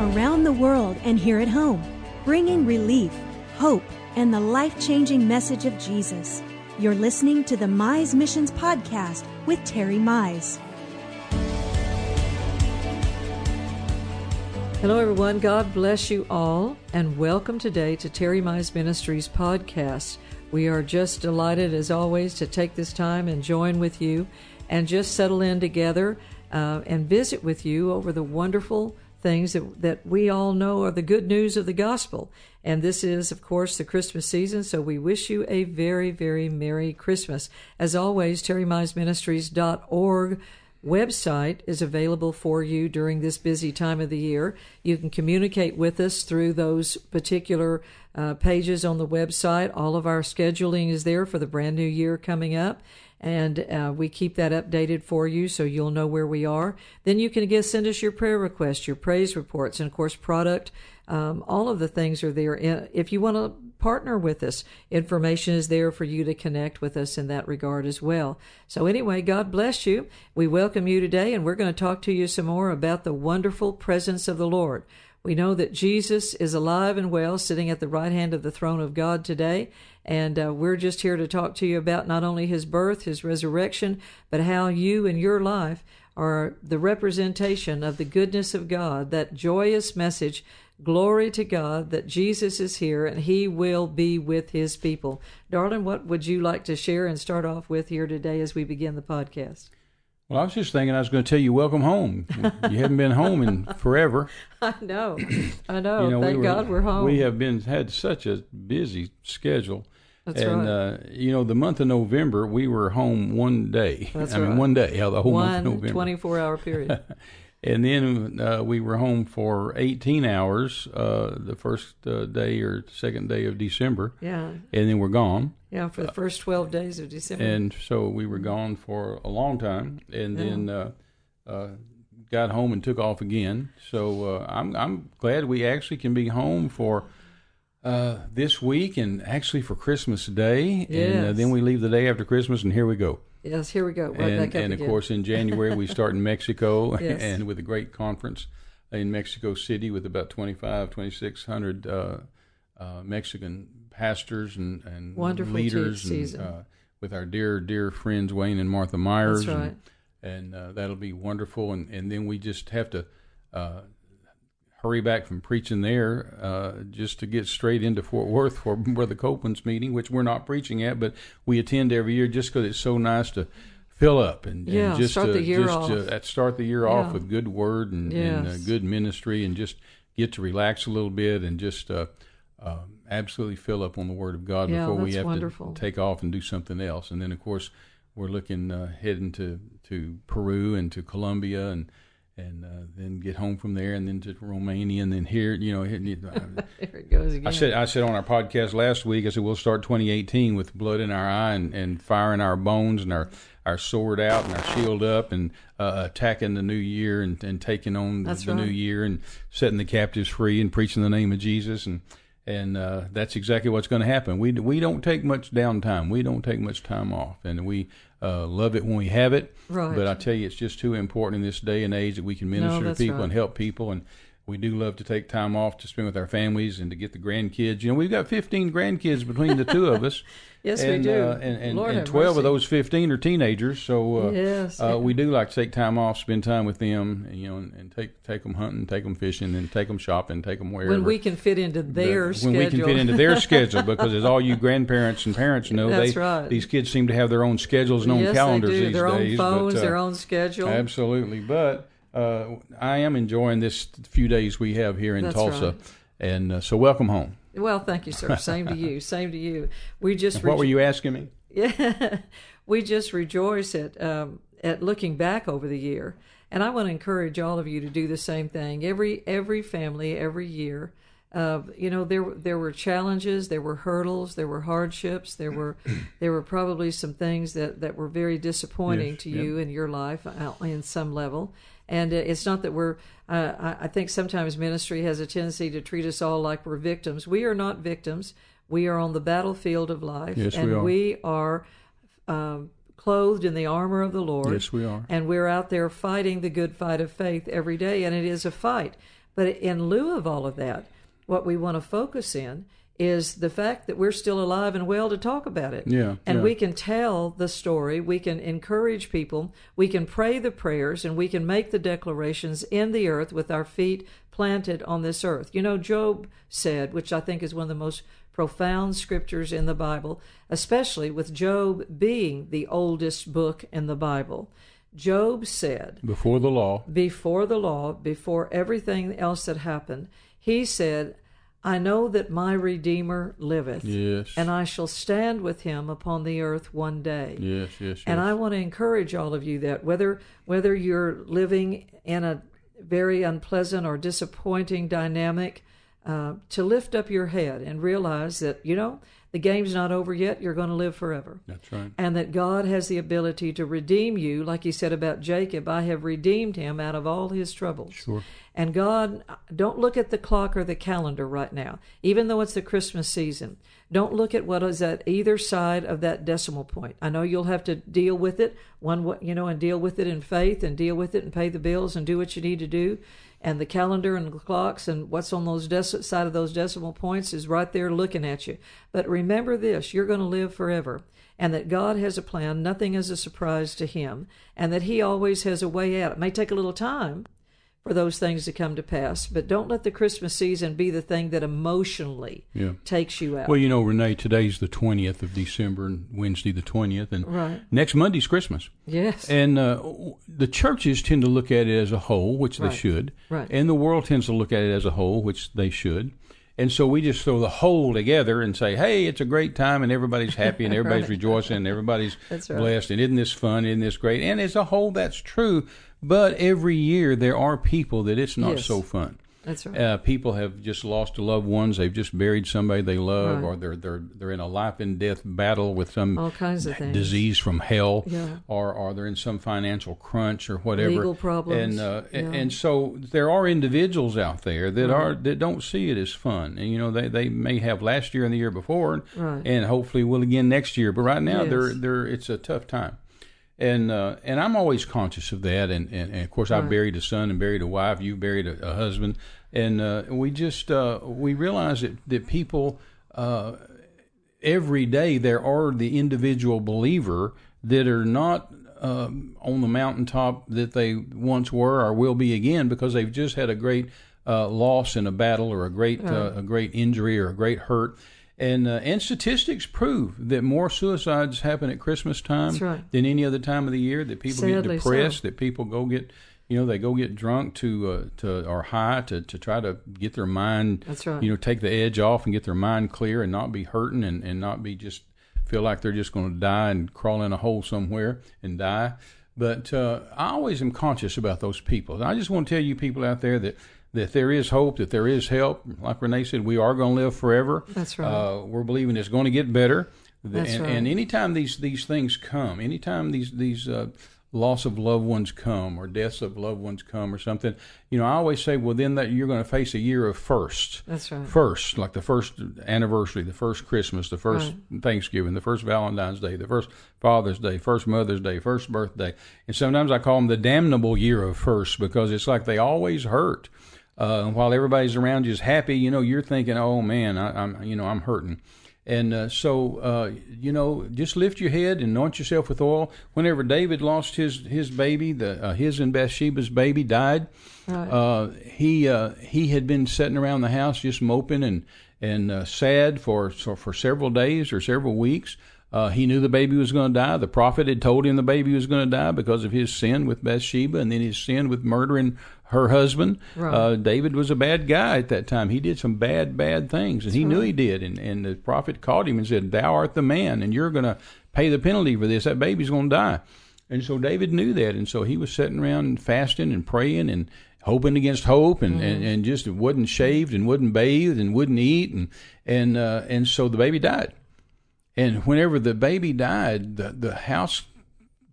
around the world and here at home, bringing relief, hope, and the life changing message of Jesus. You're listening to the Mize Missions Podcast with Terry Mize. Hello, everyone. God bless you all, and welcome today to Terry Mize Ministries podcast. We are just delighted, as always, to take this time and join with you and just settle in together uh, and visit with you over the wonderful things that, that we all know are the good news of the gospel. And this is, of course, the Christmas season, so we wish you a very, very Merry Christmas. As always, terrymizeministries.org website is available for you during this busy time of the year. You can communicate with us through those particular uh, pages on the website. All of our scheduling is there for the brand new year coming up. And uh, we keep that updated for you so you'll know where we are. Then you can again send us your prayer requests, your praise reports, and of course, product. Um, all of the things are there. If you want to partner with us, information is there for you to connect with us in that regard as well. So, anyway, God bless you. We welcome you today, and we're going to talk to you some more about the wonderful presence of the Lord. We know that Jesus is alive and well, sitting at the right hand of the throne of God today. And uh, we're just here to talk to you about not only his birth, his resurrection, but how you and your life are the representation of the goodness of God, that joyous message. Glory to God that Jesus is here and he will be with his people. Darling, what would you like to share and start off with here today as we begin the podcast? Well, I was just thinking I was going to tell you welcome home. You haven't been home in forever. I know, I know. You know Thank we were, God we're home. We have been had such a busy schedule. That's and, right. uh, you know, the month of November, we were home one day. That's I right. mean, one day, yeah, the whole one month of November. 24 hour period. and then uh, we were home for 18 hours uh, the first uh, day or second day of December. Yeah. And then we're gone. Yeah, for the first 12 days of December. And so we were gone for a long time. And Yeah. then uh, uh, got home and took off again. So uh, I'm, I'm glad we actually can be home for. Uh, this week and actually for Christmas Day, and uh, then we leave the day after Christmas, and here we go. Yes, here we go. Right and, and of course in January we start in Mexico Yes. and with a great conference in Mexico City with about 25 2600 uh, uh, Mexican pastors and, and Wonderful leaders and, uh, with our dear dear friends Wayne and Martha Myers That's right. and, and uh, that'll be wonderful and, and then we just have to uh, hurry back from preaching there uh, just to get straight into Fort Worth for Brother Copeland's meeting, which we're not preaching at, but we attend every year just because it's so nice to fill up and, and just start to, the year just off. to start the year off Yeah. with good word and, and uh, good ministry and just get to relax a little bit and just uh, uh, absolutely fill up on the Word of God Yeah, before we have wonderful. to take off and do something else. And then, of course, we're looking uh, heading to, to Peru and to Colombia and and uh, then get home from there and then to Romania and then here, you know. Here, there it goes again. I said I said on our podcast last week, I said we'll start 2018 with blood in our eye and, and fire in our bones and our, our sword out and our shield up and uh, attacking the new year and, and taking on That's the right. new year and setting the captives free and preaching the name of Jesus and and uh, that's exactly what's going to happen. We we don't take much downtime. We don't take much time off, and we uh, love it when we have it. Right. But I tell you, it's just too important in this day and age that we can minister to people right. and help people and. We do love to take time off to spend with our families and to get the grandkids. You know, we've got 15 grandkids between the two of us. Yes, we and, do. Uh, and and, Lord and 12 mercy. of those 15 are teenagers. So uh, Yes. uh, we do like to take time off, spend time with them, and, you know, and, and take take them hunting, take them fishing, and take them shopping, take them wherever. when we can fit into their But schedule. when we can fit into their schedule, because as all you grandparents and parents know, That's they right. these kids seem to have their own schedules and own yes, calendars they do. these their days. own phones, but, uh, their own schedule. Absolutely, but uh, I am enjoying this few days we have here in That's Tulsa, right. and uh, so welcome home. Well, thank you, sir. Same to you. Same to you. We just What were you asking me? Yeah, we just rejoice at um, at looking back over the year, and I want to encourage all of you to do the same thing. Every every family, every year, uh, you know, there there were challenges, there were hurdles, there were hardships, there were there were probably some things that that were very disappointing Yes, to yep. you in your life uh, in some level. And uh, it's not that we're. Uh, I think sometimes ministry has a tendency to treat us all like we're victims. We are not victims. We are on the battlefield of life, Yes, we and are. we are um, clothed in the armor of the Lord. Yes, we are. And we're out there fighting the good fight of faith every day, and it is a fight. But in lieu of all of that, what we want to focus in is the fact that we're still alive and well to talk about it. Yeah, And yeah. we can tell the story, we can encourage people, we can pray the prayers, and we can make the declarations in the earth with our feet planted on this earth. You know, Job said, which I think is one of the most profound scriptures in the Bible, especially with Job being the oldest book in the Bible. Job said, Before the law. before the law, before everything else that happened, he said, I know that my Redeemer liveth, Yes. and I shall stand with him upon the earth one day. yes, yes, yes. And I want to encourage all of you that whether whether you're living in a very unpleasant or disappointing dynamic, uh, to lift up your head and realize that you know the game's not over yet. You're going to live forever That's right. and that God has the ability to redeem you, like He said about Jacob, I have redeemed him out of all his troubles. Sure. And God, don't look at the clock or the calendar right now, even though it's the Christmas season. Don't look at what is at either side of that decimal point. I know you'll have to deal with it, one, you know, and deal with it in faith, and deal with it and pay the bills and do what you need to do. And the calendar and the clocks and what's on those dec- side of those decimal points is right there looking at you. But remember this: you're going to live forever and that God has a plan. Nothing is a surprise to Him, and that He always has a way out. It may take a little time for those things to come to pass, but don't let the Christmas season be the thing that emotionally Yeah. takes you out. Well, you know, Renee, today's the 20th of December and Wednesday the 20th. And Right. next Monday's Christmas. yes. And uh, the churches tend to look at it as a whole, which they should. Right. And the world tends to look at it as a whole, which they should. And so we just throw the whole together and say, hey, it's a great time and everybody's happy and everybody's Right. rejoicing and everybody's right. blessed. And isn't this fun? Isn't this great? And as a whole, that's true. But every year there are people that it's not Yes. so fun. That's right. Uh, people have just lost loved ones. They've just buried somebody they love, Right. or they're they're they're in a life and death battle with some All kinds of things. disease from hell, Yeah. or or they're in some financial crunch or whatever. Legal problems. and uh, and- Yeah. and so there are individuals out there that are that don't see it as fun. And you know they, they may have last year and the year before, Right. and hopefully will again next year. But right now they're they're it's a tough time. And uh, and I'm always conscious of that, and, and, and of course I've buried a son and buried a wife. You buried a, a husband, and uh, we just uh, we realize that that people uh, every day there are the individual believer that are not um, on the mountaintop that they once were or will be again because they've just had a great uh, loss in a battle or a great uh, a great injury or a great hurt. And uh, and statistics prove that more suicides happen at Christmas time right. than any other time of the year. That people Sadly get so. depressed. That people go get you know they go get drunk to uh, to or high to, to try to get their mind That's right. you know take the edge off and get their mind clear and not be hurting and, and not be just feel like they're just going to die and crawl in a hole somewhere and die. But uh, I always am conscious about those people. I just want to tell you people out there that that there is hope, that there is help. Like Renee said, we are going to live forever. That's right. Uh, we're believing it's going to get better. That's and, right. and anytime these these things come, anytime these these uh, loss of loved ones come or deaths of loved ones come or something, you know, I always say, well, then that you're going to face a year of first That's right. first, like the first anniversary, the first Christmas, the first Thanksgiving, the first Valentine's Day, the first Father's Day, first Mother's Day, first birthday. And sometimes I call them the damnable year of first because it's like they always hurt. Uh, while everybody's around you is happy, you know, you're thinking, oh man, I, I'm, you know, I'm hurting. And uh, so, uh, you know, just lift your head and anoint yourself with oil. Whenever David lost his his baby, the uh, his and Bathsheba's baby died, Right. uh, he uh, he had been sitting around the house just moping and and uh, sad for for for several days or several weeks. Uh, he knew the baby was going to die. The prophet had told him the baby was going to die because of his sin with Bathsheba and then his sin with murdering her husband. Right. Uh, David was a bad guy at that time. He did some bad, bad things, and he knew he did. And, and the prophet caught him and said, "Thou art the man, and you're going to pay the penalty for this. That baby's going to die." And so David knew that, and so he was sitting around fasting and praying and hoping against hope, and, and, and just wasn't shaved and wouldn't bathed and wouldn't eat, and and uh, and so the baby died. And whenever the baby died, the the house,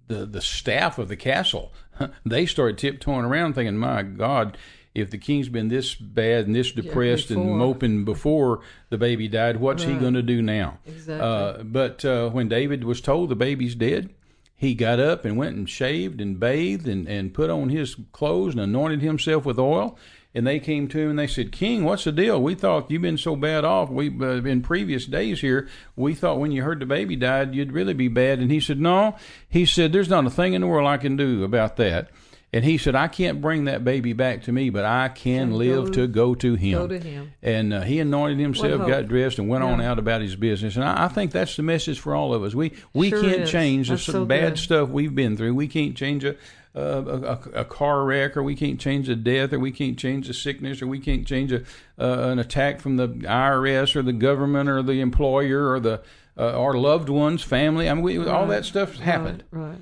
the the staff of the castle, they started tiptoeing around, thinking, "My God." If the king's been this bad and this depressed and moping before the baby died, what's he going to do now? Exactly. Uh, but uh, when David was told the baby's dead, he got up and went and shaved and bathed and, and put on his clothes and anointed himself with oil. And they came to him and they said, "King, what's the deal? We thought you've been so bad off. We uh, in previous days here, we thought when you heard the baby died, you'd really be bad." And he said, "No." He said, "There's not a thing in the world I can do about that." And he said, I can't bring that baby back to me, but I can, live to go to him. Go to him. And uh, he anointed himself, got dressed, and went yeah. on out about his business. And I, I, think that's the message for all of us. We we sure can't is. change that's the so bad good. stuff we've been through. We can't change a, a, a, a, car wreck, or we can't change a death, or we can't change a sickness, or we can't change a, uh, an attack from the IRS, or the government, or the employer, or the uh, our loved ones, family. I mean, we, right. all that stuff happened. Right. right.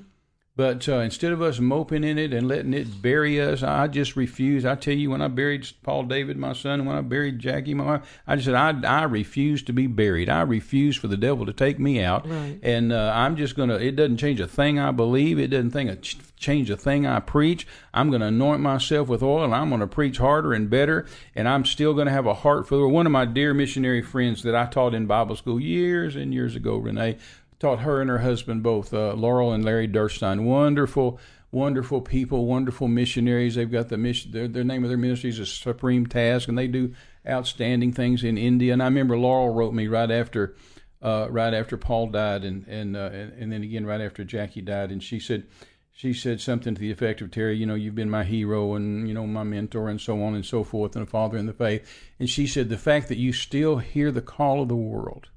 But uh, instead of us moping in it and letting it bury us, I just refuse. I tell you, when I buried Paul David, my son, when I buried Jackie, my wife, I just said, I, I refuse to be buried. I refuse for the devil to take me out. Right. And uh, I'm just going to, it doesn't change a thing I believe. It doesn't think a ch- change a thing I preach. I'm going to anoint myself with oil and I'm going to preach harder and better. And I'm still going to have a heart for one of my dear missionary friends that I taught in Bible school years and years ago, Renee taught her and her husband both, uh, Laurel and Larry Durstein. Wonderful, wonderful people, wonderful missionaries. They've got the mission. Their, their name of their ministry is a Supreme Task, and they do outstanding things in India. And I remember Laurel wrote me right after. Uh, right after Paul died, and and, uh, and and then again right after Jackie died, and she said, she said something to the effect of Terry, you know, you've been my hero and you know my mentor and so on and so forth, and a father in the faith. And she said the fact that you still hear the call of the world,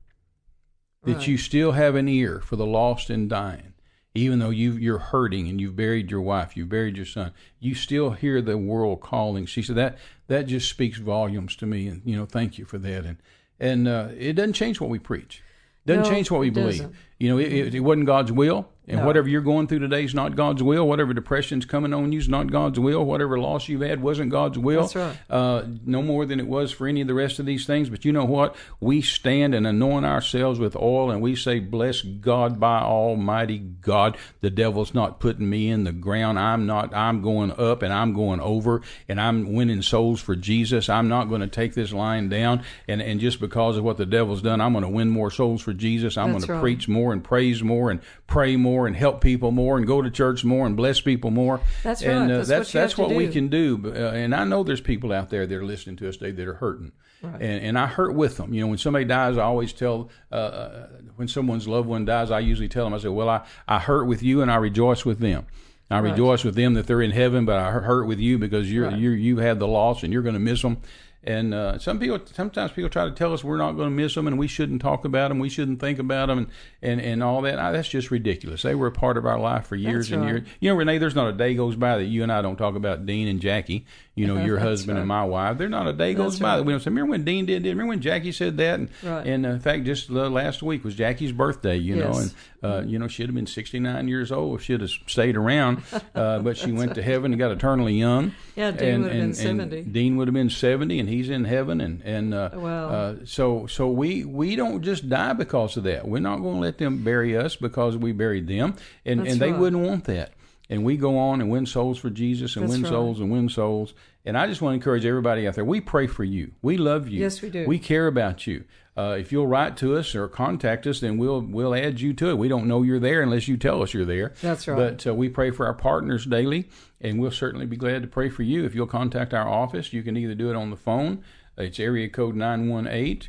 that Right. you still have an ear for the lost and dying, even though you you're hurting and you've buried your wife, you've buried your son, you still hear the world calling. She said that that just speaks volumes to me, and you know, thank you for that. And and uh, it doesn't change what we preach, doesn't No, change what we believe. doesn't. You know, it, it, it wasn't God's will. And No. whatever you're going through today is not God's will. Whatever depression's coming on you is not God's will. Whatever loss you've had wasn't God's will. That's right. Uh, no more than it was for any of the rest of these things. But you know what? We stand and anoint ourselves with oil and we say, Bless God by Almighty God. The devil's not putting me in the ground. I'm not, I'm going up and I'm going over and I'm winning souls for Jesus. I'm not going to take this line down. And, and just because of what the devil's done, I'm going to win more souls for Jesus. I'm That's going to right. preach more and praise more and pray more and help people more and go to church more and bless people more. That's and, right. Uh, That's that's what that's what we can do. Uh, and I know there's people out there that are listening to us today that are hurting. Right. And, and I hurt with them. You know, when somebody dies, I always tell, uh, uh, when someone's loved one dies, I usually tell them, I say, well, I, I hurt with you and I rejoice with them. I Right. rejoice with them that they're in heaven, but I hurt with you because you're, Right. you you had the loss and you're going to miss them. And uh, some people, sometimes people try to tell us we're not going to miss them and we shouldn't talk about them, we shouldn't think about them, and, and, and all that. Ah, that's just ridiculous. They were a part of our life for years and years. You know, Renee, there's not a day goes by that you and I don't talk about Dean and Jackie. You know, your husband right. and my wife. There's not a day goes That's by right. that we don't say. Remember when Dean did? Remember when Jackie said that? And, and uh, in fact, just last week was Jackie's birthday. You know, and uh, you know she'd have been 69 years old if she'd have stayed around. Uh, but she went to heaven and got eternally young. Yeah, Dean and, would have been 70. And Dean would have been 70, and he's in heaven. And and uh, Wow. uh, so so we we don't just die because of that. We're not going to let them bury us because we buried them, and That's and they right. wouldn't want that. And we go on and win souls for Jesus and That's win right. souls and win souls. And I just want to encourage everybody out there. We pray for you. We love you. Yes, we do. We care about you. Uh, if you'll write to us or contact us, then we'll we'll add you to it. We don't know you're there unless you tell us you're there. That's right. But uh, we pray for our partners daily, and we'll certainly be glad to pray for you. If you'll contact our office, you can either do it on the phone. It's area code nine one eight.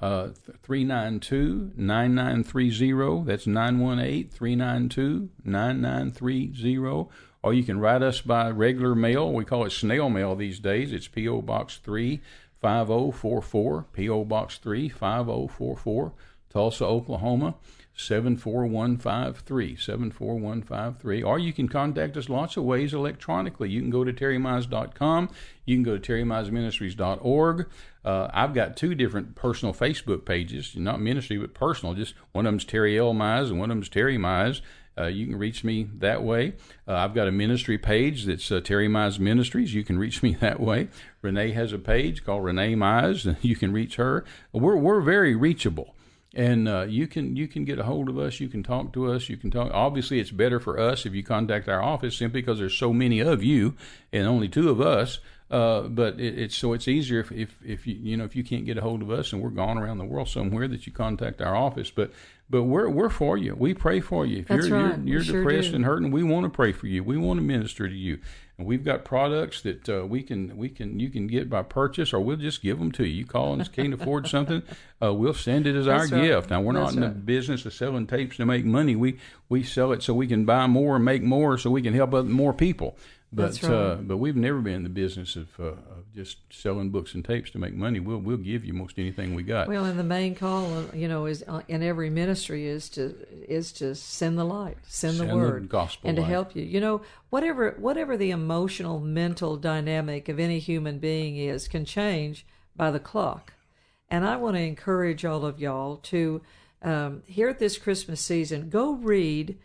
Uh, 392 9930. That's 918 392 9930. Or you can write us by regular mail. We call it snail mail these days. It's P.O. Box 3 5044. P.O. Box 3 5044. Tulsa, Oklahoma 74153. 74153. Or you can contact us lots of ways electronically. You can go to terrymize.com. You can go to terrymizeministries.org. Uh, I've got two different personal Facebook pages, not ministry, but personal. Just one of them's Terry L. Mize and one of them's Terry Mize. Uh, you can reach me that way. Uh, I've got a ministry page that's uh, Terry Mize Ministries. You can reach me that way. Renee has a page called Renee Mize, and you can reach her. We're we're very reachable, and uh, you can you can get a hold of us. You can talk to us. You can talk. Obviously, it's better for us if you contact our office simply because there's so many of you and only two of us. Uh, but it, it's so it's easier if, if if you you know if you can't get a hold of us and we're gone around the world somewhere that you contact our office. But but we're we're for you. We pray for you. If That's you're right. you're, you're sure depressed do. and hurting, we want to pray for you. We want to minister to you. And we've got products that uh, we can we can you can get by purchase, or we'll just give them to you. You call and can't afford something, uh, we'll send it as That's our right. gift. Now we're not That's in the right. business of selling tapes to make money. We we sell it so we can buy more and make more, so we can help other, more people. But right. uh, but we've never been in the business of, uh, of just selling books and tapes to make money. We'll we'll give you most anything we got. Well, and the main call, uh, you know, is uh, in every ministry is to is to send the light, send, the Send the word, gospel and to help you. You know, whatever whatever the emotional, mental dynamic of any human being is, can change by the clock. And I want to encourage all of y'all to um, here at this Christmas season, go read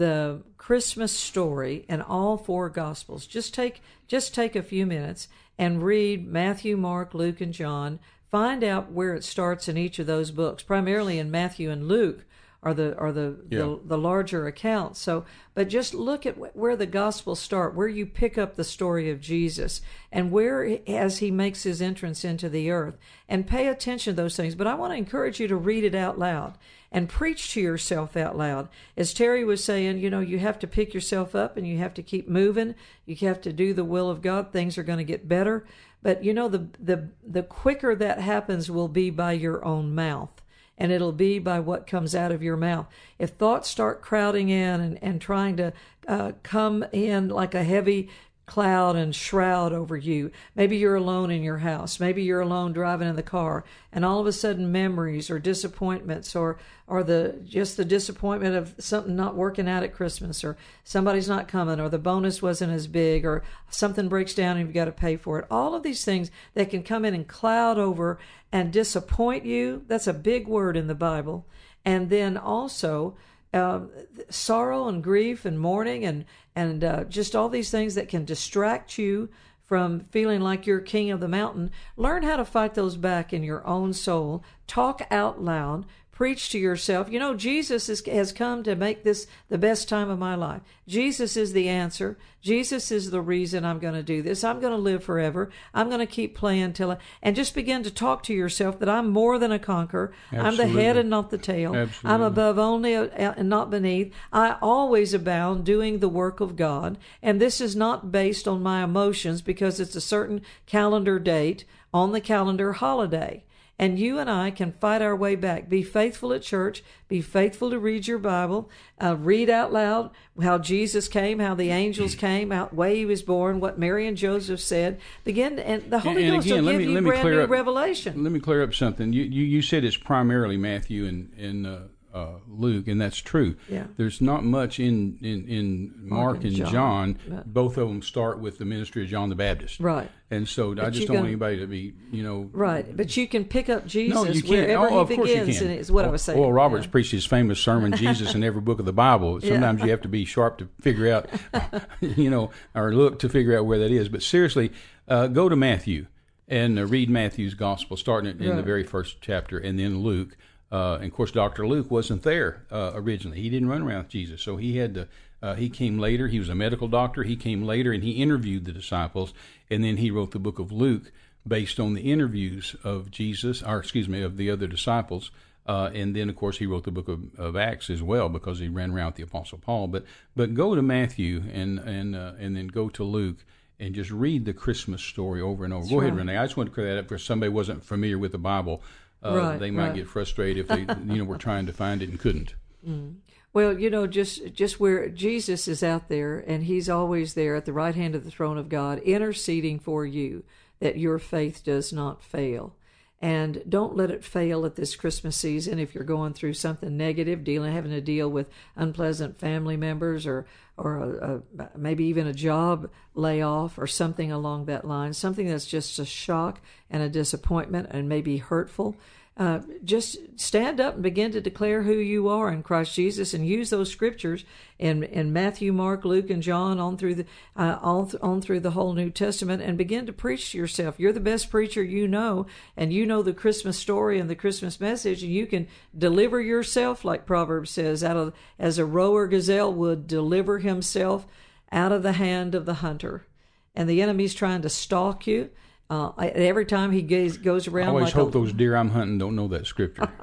the Christmas story in all four gospels. Just take just take a few minutes and read Matthew, Mark, Luke and John. Find out where it starts in each of those books. Primarily in Matthew and Luke are the are the Yeah. the, the larger accounts. So, but just look at wh- where the gospels start, where you pick up the story of Jesus and where as he makes his entrance into the earth and pay attention to those things. But I want to encourage you to read it out loud and preach to yourself out loud. As Terry was saying, you know, you have to pick yourself up and you have to keep moving. You have to do the will of God. Things are going to get better. But you know, the the the quicker that happens will be by your own mouth. And it'll be by what comes out of your mouth. If thoughts start crowding in and, and trying to uh, come in like a heavy cloud and shroud over you. Maybe you're alone in your house. Maybe you're alone driving in the car, and all of a sudden memories or disappointments or or the just the disappointment of something not working out at Christmas or somebody's not coming or the bonus wasn't as big or something breaks down and you've got to pay for it. All of these things that can come in and cloud over and disappoint you. That's a big word in the Bible. And then also um, sorrow and grief and mourning and and uh, just all these things that can distract you from feeling like you're king of the mountain. Learn how to fight those back in your own soul. Talk out loud. Preach to yourself. You know, Jesus is, has come to make this the best time of my life. Jesus is the answer. Jesus is the reason I'm going to do this. I'm going to live forever. I'm going to keep playing till I, and just begin to talk to yourself that I'm more than a conqueror. I'm the head and not the tail. I'm above only uh, and not beneath. I always abound doing the work of God. And this is not based on my emotions because it's a certain calendar date on the calendar holiday. And you and I can fight our way back. Be faithful at church. Be faithful to read your Bible. Uh, read out loud how Jesus came, how the angels came, how way he was born, what Mary and Joseph said. Begin, and the Holy And Ghost again, will let give me- you let me brand clear new up- revelation. Let me clear up something. You you, you said it's primarily Matthew and and uh, uh, Luke, and that's true. Yeah. There's not much in in, in Mark, and and John. John. Yeah. Both of them start with the ministry of John the Baptist. Right. And so I just don't want anybody to be you know. Right, but you can pick up Jesus No, you can't. wherever oh, of he begins, can. and is what I Oh, was saying. Well, Roberts Yeah. preached his famous sermon, Jesus in every book of the Bible. Sometimes you have to be sharp to figure out, you know, or look to figure out where that is. But seriously, uh, go to Matthew and uh, read Matthew's gospel, starting in, in the very first chapter, and then Luke. Uh, and of course, Dr. Luke wasn't there uh, originally. He didn't run around with Jesus, so he had to. Uh, he came later. He was a medical doctor. He came later, and he interviewed the disciples, and then he wrote the book of Luke based on the interviews of Jesus, or excuse me, of the other disciples. Uh, and then, of course, he wrote the book of, of Acts as well because he ran around with the Apostle Paul. But but go to Matthew and and uh, and then go to Luke and just read the Christmas story over and over. go ahead, right. Renee. I just want to clear that up because somebody wasn't familiar with the Bible. Uh, Right, they might right. get frustrated if they you know were trying to find it and couldn't. Well, you know, just just where Jesus is out there, and He's always there at the right hand of the throne of God, interceding for you that your faith does not fail. And don't let it fail at this Christmas season if you're going through something negative, dealing, having to deal with unpleasant family members, or or a, a, maybe even a job layoff or something along that line. Something that's just a shock and a disappointment and maybe hurtful. Uh, just stand up and begin to declare who you are in Christ Jesus, and use those scriptures in in Matthew, Mark, Luke, and John on through the uh, on th- on through the whole New Testament, and begin to preach to yourself. You're the best preacher you know, and you know the Christmas story and the Christmas message, and you can deliver yourself, like Proverbs says, out of as a roer gazelle would deliver himself out of the hand of the hunter and the enemy's trying to stalk you Uh, I, every time he goes, goes around, I always like hope a, those deer I'm hunting don't know that scripture.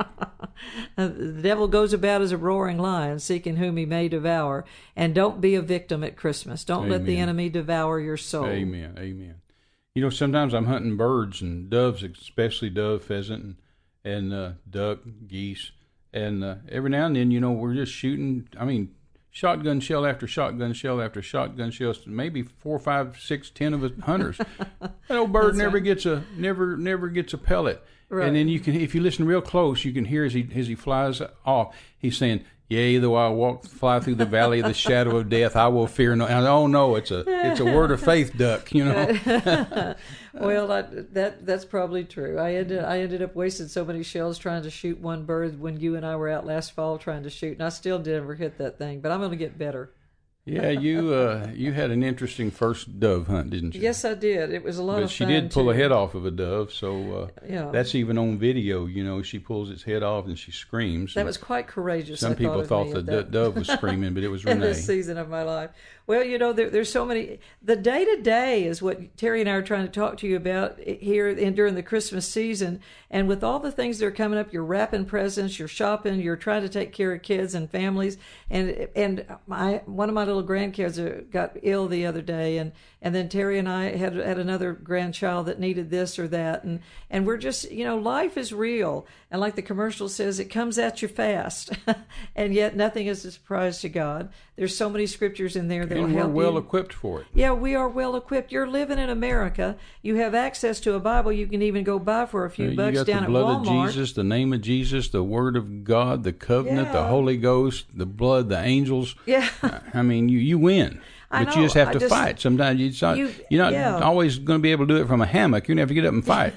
Uh, the devil goes about as a roaring lion, seeking whom he may devour. And don't be a victim at Christmas. Don't let the enemy devour your soul. Amen. Amen. You know, sometimes I'm hunting birds and doves, especially dove, pheasant, and, and uh, duck, geese, and uh, every now and then, you know, we're just shooting. I mean, shotgun shell after shotgun shell after shotgun shells, Maybe four, five, six, ten of us hunters. that old bird That's never right. gets a never never gets a pellet. Right. And then you can, if you listen real close, you can hear as he as he flies off. He's saying, "Yea, though I walk fly through the valley of the shadow of death, I will fear no." And, oh no, it's a it's a word of faith duck. You know. Well, I, that that's probably true. I ended I ended up wasting so many shells trying to shoot one bird when you and I were out last fall trying to shoot, and I still never hit that thing. But I'm going to get better. Yeah, you uh, you had an interesting first dove hunt, didn't you? Yes, I did. It was a lot But of she fun. did pull too. a head off of a dove, so uh, Yeah. that's even on video. You know, she pulls its head off and she screams. That was quite courageous. some I people of thought the dove was screaming, but it was Renee. in this season of my life. Well, you know, there, there's so many. The day to day is what Terry and I are trying to talk to you about here in, during the Christmas season. And with all the things that are coming up, you're wrapping presents, you're shopping, you're trying to take care of kids and families. And and my one of my little grandkids uh, got ill the other day, and and then Terry and I had had another grandchild that needed this or that, and and we're just you know life is real, and like the commercial says, it comes at you fast, and yet nothing is a surprise to God. There's so many scriptures in there that and will we're well equipped for it. Yeah, we are well equipped. You're living in America. You have access to a Bible you can even go buy for a few Uh, you bucks down the at blood Walmart. of Jesus, the name of Jesus, the Word of God, the covenant, the Holy Ghost, the blood, the angels. Yeah. I mean, you you win. But you just have to just- fight. Sometimes you, not, You- you're not yeah. always going to be able to do it from a hammock. To have to get up and fight.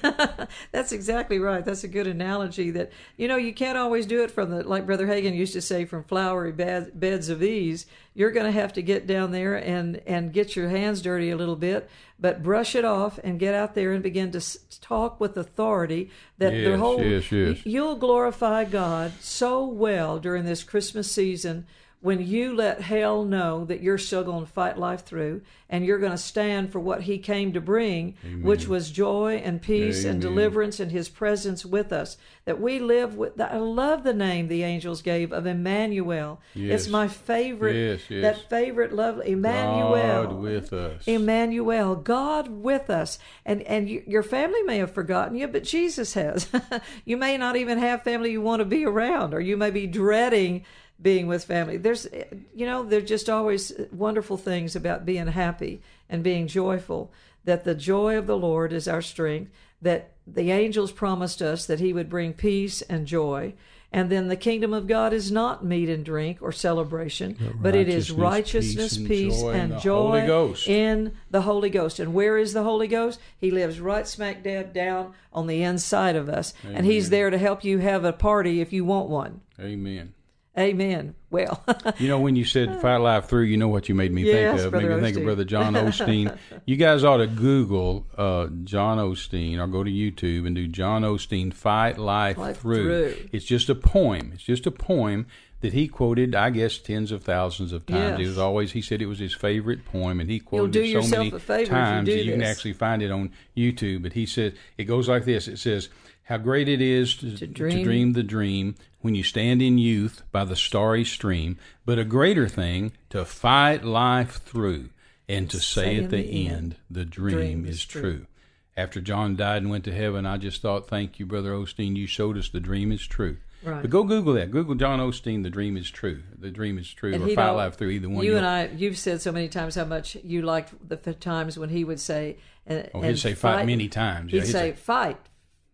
That's exactly right. That's a good analogy. That you know you can't always do it from the like Brother Hagin used to say from flowery bed, beds of ease. You're going to have to get down there and and get your hands dirty a little bit, but brush it off and get out there and begin to s- talk with authority. That the whole yes, yes. you'll glorify God so well during this Christmas season when you let hell know that you're still going to fight life through and you're going to stand for what he came to bring, which was joy and peace and deliverance and his presence with us. That we live with, I love the name the angels gave of Emmanuel. Yes. It's my favorite, Yes, yes. that favorite love, Emmanuel. God with us. Emmanuel, God with us. And and you, your family may have forgotten you, but Jesus has. you may not even have family you want to be around, or you may be dreading being with family. There's, you know, there's just always wonderful things about being happy and being joyful. That the joy of the Lord is our strength. That the angels promised us that He would bring peace and joy. And then the kingdom of God is not meat and drink or celebration, but it is righteousness, peace, peace, and and joy joy, the Holy Ghost. in the Holy Ghost. And where is the Holy Ghost? He lives right smack dab down on the inside of us. And He's there to help you have a party if you want one. Amen. Amen. Well, You know, when you said "Fight Life Through," you know what you made me Yes, think of. Made Brother me think of Brother John Osteen. you guys ought to Google uh, John Osteen or go to YouTube and do John Osteen "Fight Life, Life Through." Through. It's just a poem. It's just a poem that he quoted, I guess, tens of thousands of times. It was always he said it was his favorite poem, and he quoted it so yourself many a favor you times that you can actually find it on YouTube. But he said it goes like this. It says. How great it is to, to dream. dream the dream when you stand in youth by the starry stream, but a greater thing to fight life through and to say at the end, the dream, is true. After John died and went to heaven, I just thought, thank you, Brother Osteen. You showed us the dream is true. Right. But go Google that. Google John Osteen, the dream is true. The dream is true. And or fight life through either one. you You'll- and I, you've said so many times how much you liked the times when he would say, and, Oh, he'd and say fight many times. He'd Yeah, he'd say, say- fight,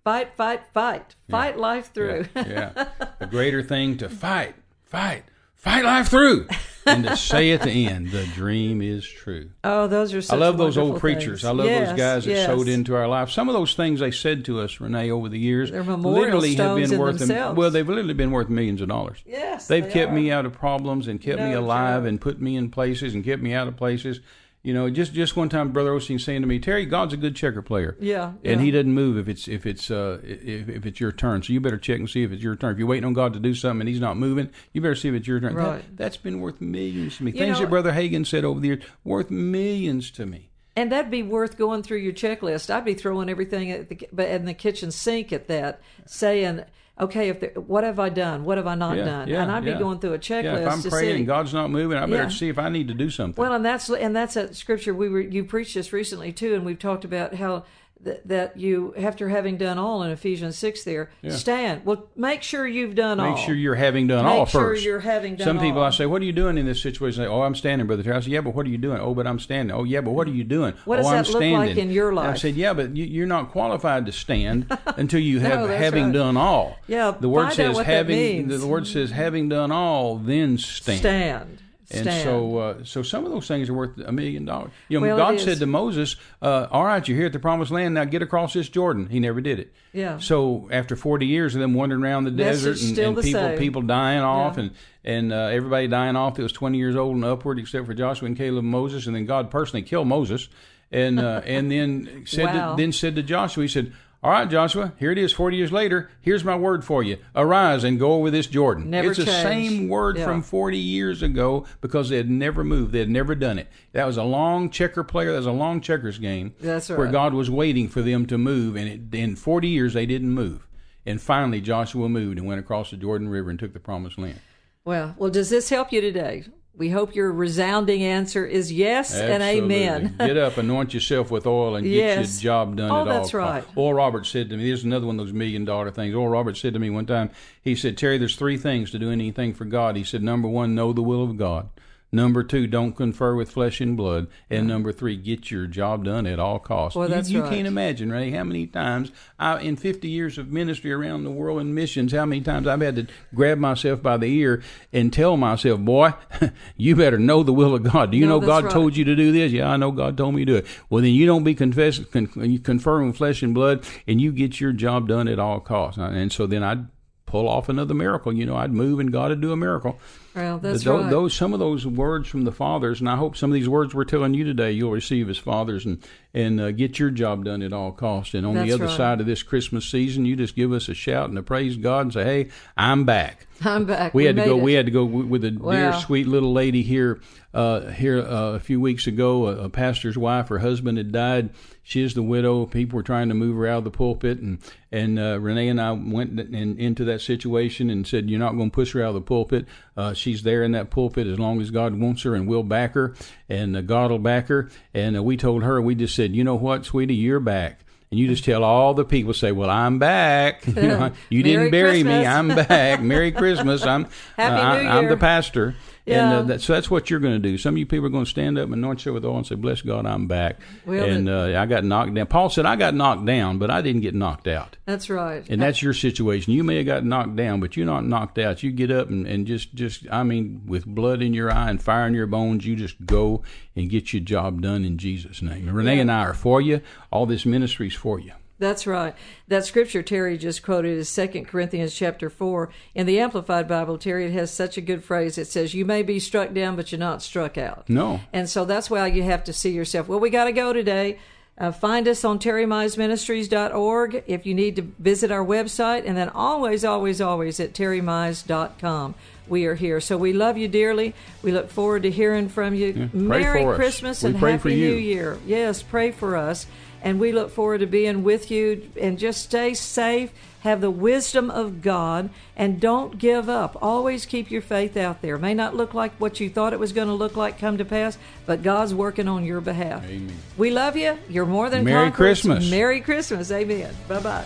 fight, fight, fight, fight life through. Yeah, yeah. A greater thing to fight, fight, fight life through, and to say at the end, the dream is true. oh, those are. I love those old preachers. things. I love Yes, those guys that yes. sowed into our life. Some of those things they said to us, Renee, over the years, literally have been worth themselves. well, they've literally been worth millions of dollars. Yes, They've they kept are. me out of problems and kept me alive and put me in places and kept me out of places. You know, just just one time, Brother Osteen saying to me, "Terry, God's a good checker player." Yeah, and yeah. He doesn't move if it's if it's uh if, if it's your turn. So you better check and see if it's your turn. If you're waiting on God to do something and He's not moving, you better see if it's your turn. That, Right. that's been worth millions to me. You Things know- that Brother Hagin said over the years worth millions to me. And that'd be worth going through your checklist. I'd be throwing everything at the, but in the kitchen sink at that, saying, okay, if there, what have I done? What have I not Yeah, done? yeah, and I'd yeah. be going through a checklist Yeah, if I'm praying see. and God's not moving, I better see if I need to do something. Well, and that's and that's a scripture we were you preached this recently too, and we've talked about how th- that you after having done all in Ephesians six there stand. Well, make sure you've done all. Make sure you're having done Make all sure first. you're having done Some people all. I say, "What are you doing in this situation?" They say, "Oh, I'm standing, brother." Terry. I say, "Yeah, but what are you doing?" "Oh, but I'm standing." "Oh, yeah, but what are you doing?" What does oh, that I'm look like in your And I said, "Yeah, but you, you're not qualified to stand until you have that's having right. done all." Yeah, the word says having. means. The word says having done all, then stand. stand. And so, uh, so some of those things are worth a million dollars. You know, Well, God said to Moses, uh, "All right, you're here at the Promised Land. Now get across this Jordan." He never did it. Yeah. So after 40 years of them wandering around the Message desert and, and people same. people dying off Yeah. and and uh, everybody dying off that was 20 years old and upward, except for Joshua and Caleb and Moses, and then God personally killed Moses, and uh, and then said Wow. to, then said to Joshua, He said. All right, Joshua, here it is 40 years later. Here's my word for you. Arise and go over this Jordan. Never it's the same word Yeah. from 40 years ago because they had never moved. They had never done it. That was a long checker player. That was a long checkers game. That's right. Where. God was waiting for them to move, and it, in 40 years they didn't move. And finally, Joshua moved and went across the Jordan River and took the promised land. Well, well, does this help you today? We hope your resounding answer is yes and amen. get up, anoint yourself with oil, and Yes. get your job done Oh, at all that's costs. right. Oral Roberts said to me, "There's another one of those million dollar things." Oral Roberts said to me one time, he said, "Terry, there's three things to do anything for God." He said, "Number one, know the will of God." Number two, don't confer with flesh and blood. And number three, get your job done at all costs. You- that's you, right. can't imagine, Ray, how many times I, in 50 years of ministry around the world and missions, how many times I've had to grab myself by the ear and tell myself, boy, you better know the will of God. Do you No, know God right. told you to do this? Yeah, I know God told me to do it. Well, then you don't be confess, con, you conferring with flesh and blood, and you get your job done at all costs. And so then I'd pull off another miracle. You know, I'd move and God would do a miracle. Well, that's But tho- right. Those some of those words from the fathers, and I hope some of these words we're telling you today, you'll receive as fathers and and uh, get your job done at all costs. And on That's the other right. side of this Christmas season, you just give us a shout and a praise God and say, "Hey, I'm back." I'm back. We, had to go. it. We had to go with a dear, sweet little lady here. Uh, here uh, a few weeks ago, a, a pastor's wife. Her husband had died. She is the widow. People were trying to move her out of the pulpit, and and uh, Renee and I went in, into that situation and said, "You're not going to push her out of the pulpit. Uh, she's there in that pulpit as long as God wants her, and we'll back her, and uh, God will back her." And uh, we told her, we just said, "You know what, sweetie, you're back." And you just tell all the people, say, "Well, I'm back. you, know, you didn't bury me. I'm back. Merry Christmas. I'm Happy uh, New I, I'm the pastor." And Yeah. uh, that, so that's what you're going to do. Some of you people are going to stand up and anoint you with oil and say, "Bless God, I'm back." Well, and uh, I got knocked down. Paul said, "I got knocked down, but I didn't get knocked out." That's right. And that's your situation. You may have got knocked down, but you're not knocked out. You get up and, and just, just, I mean, with blood in your eye and fire in your bones, you just go and get your job done in Jesus' name. And Renee and I are for you. All this ministry's for you. That's right. That scripture Terry just quoted is Second Corinthians chapter four. In the Amplified Bible, Terry, it has such a good phrase. It says, "You may be struck down, but you're not struck out." No. And so that's why you have to see yourself. Well, we got to go today. Uh, find us on terrymizeministries.org if you need to visit our website, and then always, always, always at terrymize.com. We are here. So we love you dearly. We look forward to hearing from you. pray Merry us. Christmas and Happy. New Year. Yes, pray for us. And we look forward to being with you and just stay safe. Have the wisdom of God and don't give up. Always keep your faith out there. It may not look like what you thought it was going to look like come to pass, but God's working on your behalf. Amen. We love you. You're more than Merry conquerors. Christmas. Merry Christmas. Amen. Bye bye.